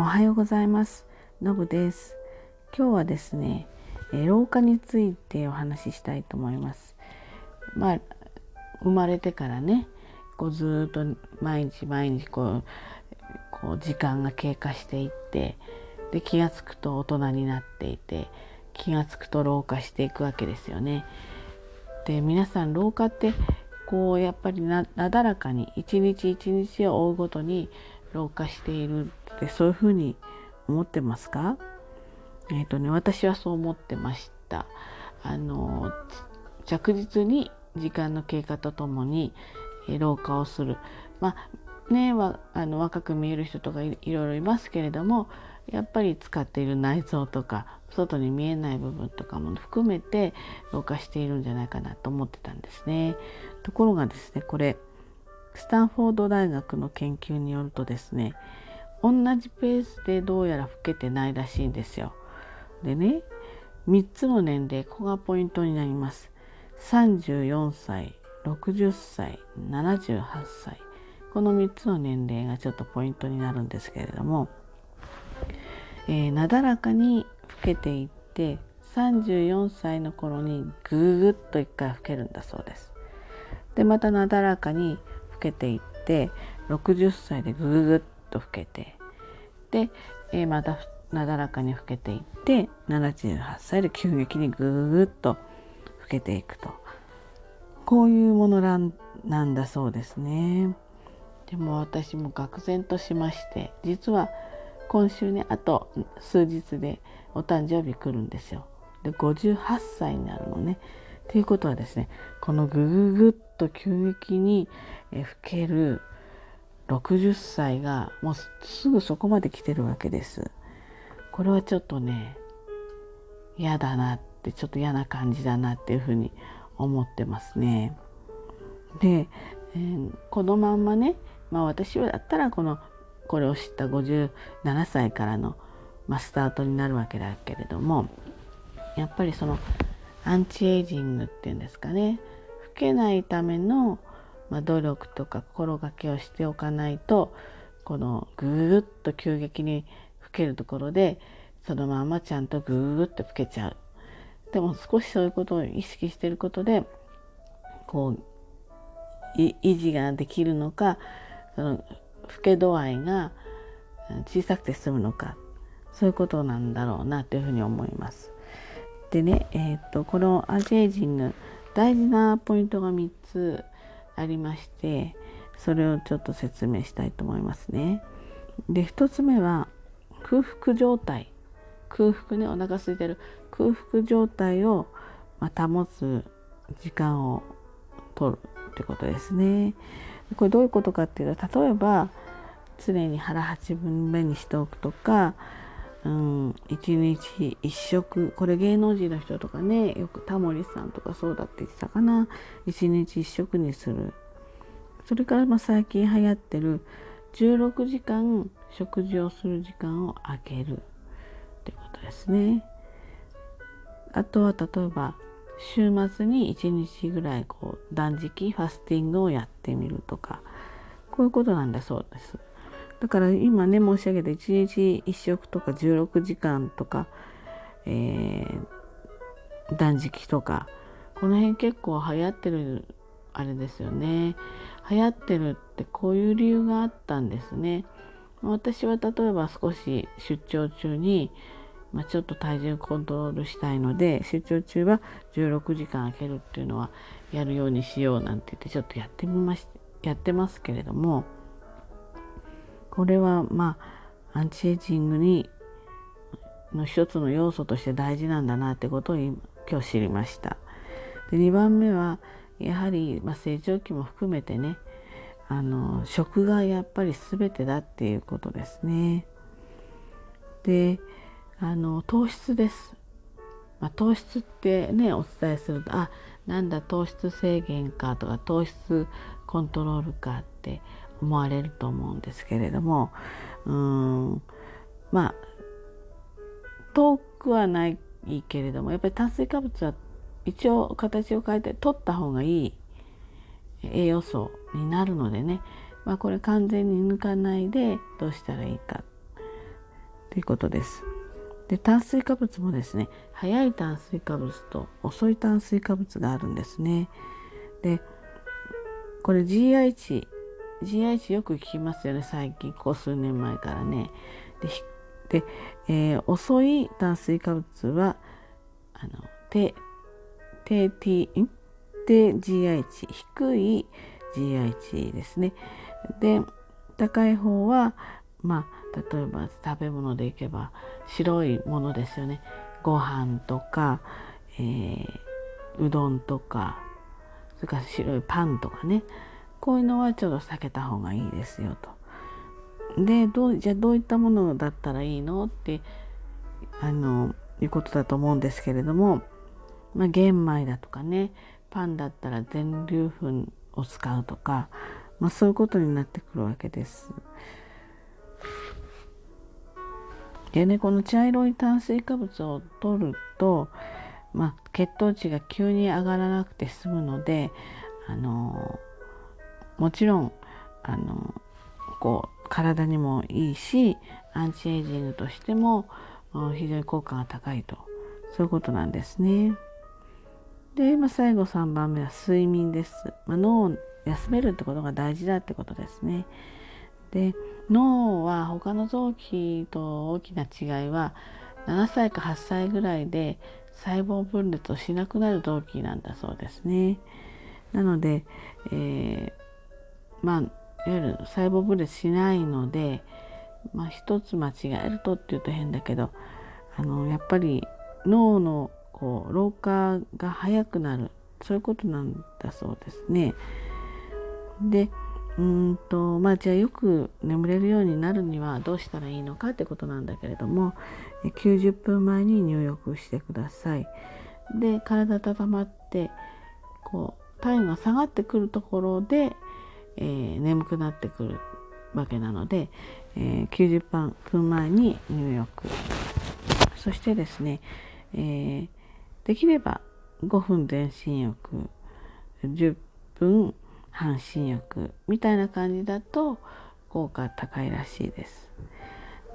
おはようございます。のぶです。今日はですね、え老化についてお話ししたいと思います。まあ生まれてからね、こうずっと毎日毎日こうこう時間が経過していってで気が付くと大人になっていて気が付くと老化していくわけですよね。で皆さん老化ってこうやっぱりなだらかに一日一日を追うごとに老化しているってそういうふうに思ってますか？えっ、ー、とね私はそう思ってました。あの着実に時間の経過とともに、え老化をする。まあねはあの若く見える人とかいろいろいますけれどもやっぱり使っている内臓とか外に見えない部分とかも含めて老化しているんじゃないかなと思ってたんですね。ところがですねこれスタンフォード大学の研究によるとですね同じペースでどうやら老けてないらしいんですよ。でね3つの年齢ここがポイントになります。34歳60歳78歳この3つの年齢がちょっとポイントになるんですけれども、えー、なだらかに老けていって34歳の頃にぐーぐっと一回老けるんだそうです。でまたなだらかに老けていって60歳でぐーぐっと老けてで、えー、またなだらかに老けていって78歳で急激にぐーっと老けていくとこういうものなんだそうですね。でも私も愕然としまして実は今週ねあと数日でお誕生日来るんですよ。で58歳になるのね。ということはですねこのぐぐぐっと急激に老ける60歳がもうすぐそこまで来てるわけです。これはちょっとね嫌だなってちょっと嫌な感じだなっていうふうに思ってますね。で、えー、このまんまねまあ私はだったらこのこれを知った57歳からの、まあ、スタートになるわけだけれどもやっぱりそのアンチエイジングっていうんですかね老けないための、まあ、努力とか心がけをしておかないとこのぐーっと急激に老けるところでそのままちゃんとぐーっと老けちゃう。でも少しそういうことを意識していることでこう維持ができるのかその老け度合いが小さくて済むのかそういうことなんだろうなというふうに思います。でね、えー、っとこのアジエイジング大事なポイントが3つありましてそれをちょっと説明したいと思いますね。で1つ目は空腹状態空腹ねお腹空いてる空腹状態を、まあ、保つ時間を取るってことですね。これどういうことかっていうと例えば常に腹8分目にしておくとか、うん、1日1食。これ芸能人の人とかねよくタモリさんとかそうだって言ってたかな。1日1食にする。それからまあ最近流行ってる16時間食事をする時間を空ける。ってことですね。あとは例えば週末に1日ぐらいこう断食ファスティングをやってみるとか。こういうことなんだそうです。だから今ね申し上げた1日1食とか16時間とか、えー、断食とかこの辺結構流行ってるあれですよね流行ってるってこういう理由があったんですね。私は例えば少し出張中にまあ、ちょっと体重コントロールしたいので出張中は16時間空けるっていうのはやるようにしようなんて言ってちょっとやってみましやってますけれどもこれはまあアンチエイジングにの一つの要素として大事なんだなってことを今日知りました。で2番目はやはり、まあ、成長期も含めてねあの食がやっぱり全てだっていうことですね。であの糖質です。まあ、糖質ってねお伝えするとあなんだ糖質制限かとか糖質コントロールかって思われると思うんですけれどもうんまあ遠くはないけれどもやっぱり炭水化物は一応形を変えて取った方がいい栄養素になるのでね、まあ、これ完全に抜かないでどうしたらいいかということです。で炭水化物もですね早い炭水化物と遅い炭水化物があるんですね。でこれ GI 値 GI 値よく聞きますよね最近こう数年前からね。でで、えー、遅い炭水化物はあの低低低 GI 値低い GI 値ですね。で高い方はまあ例えば食べ物でいけば白いものですよね。ご飯とか、えー、うどんとかそれから白いパンとかねこういうのはちょっと避けた方がいいですよと。でどうじゃあどういったものだったらいいのってあのいうことだと思うんですけれども、まあ、玄米だとかねパンだったら全粒粉を使うとか、まあ、そういうことになってくるわけです。でねこの茶色い炭水化物を取ると、まあ、血糖値が急に上がらなくて済むのであのもちろんあのこう体にもいいしアンチエイジングとしても非常に効果が高いとそういうことなんですね。で、まあ、最後3番目は睡眠です。まあ、脳を休めるってことが大事だってことですね。で脳は他の臓器と大きな違いは7歳か8歳ぐらいで細胞分裂をしなくなる臓器なんだそうですね。なので、えー、まあいわゆる細胞分裂しないので、まあ、一つ間違えるとっていうと変だけどあのやっぱり脳のこう老化が早くなるそういうことなんだそうですね。でうんとまあじゃあよく眠れるようになるにはどうしたらいいのかってことなんだけれども90分前に入浴してください。で体温まってこう体温が下がってくるところで、えー、眠くなってくるわけなので、えー、90分前に入浴そしてですね、えー、できれば5分全身浴10分半身浴みたいな感じだと効果高いらしいです。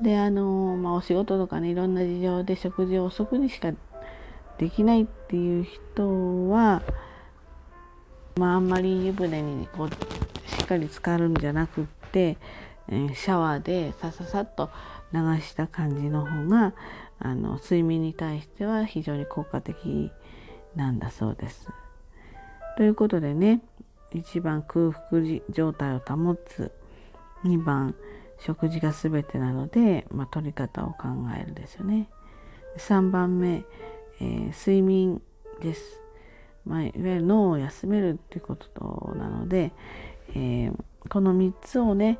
であのまあ、お仕事とかねいろんな事情で食事を遅くにしかできないっていう人は、まあ、あんまり湯船にこうっかり浸かるんじゃなくって、えー、シャワーでさささっと流した感じの方があの睡眠に対しては非常に効果的なんだそうです。ということでね1番空腹状態を保つ。2番食事が全てなので、まあ、取り方を考えるですよね。3番目、えー、睡眠です、まあ、いわゆる脳を休めるっていうことなので、えー、この3つをね、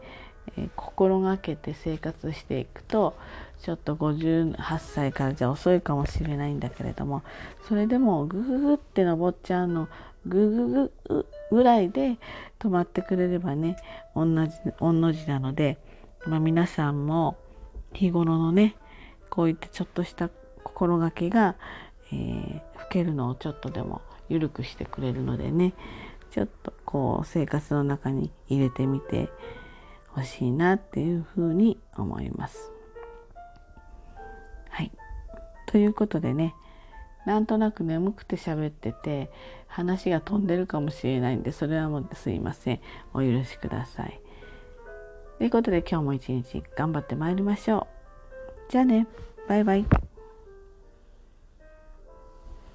えー、心がけて生活していくとちょっと58歳からじゃ遅いかもしれないんだけれどもそれでもグググって登っちゃうのグググぐらいで止まってくれればね同じ御の字なので、まあ、皆さんも日頃のねこういったちょっとした心がけが、えー、老けるのをちょっとでも緩くしてくれるのでねちょっとこう生活の中に入れてみてほしいなっていうふうに思います。はい。ということでねなんとなく眠くて喋ってて話が飛んでるかもしれないんでそれはもうすいませんお許しください。ということで今日も一日頑張ってまいりましょう。じゃあねバイバイ。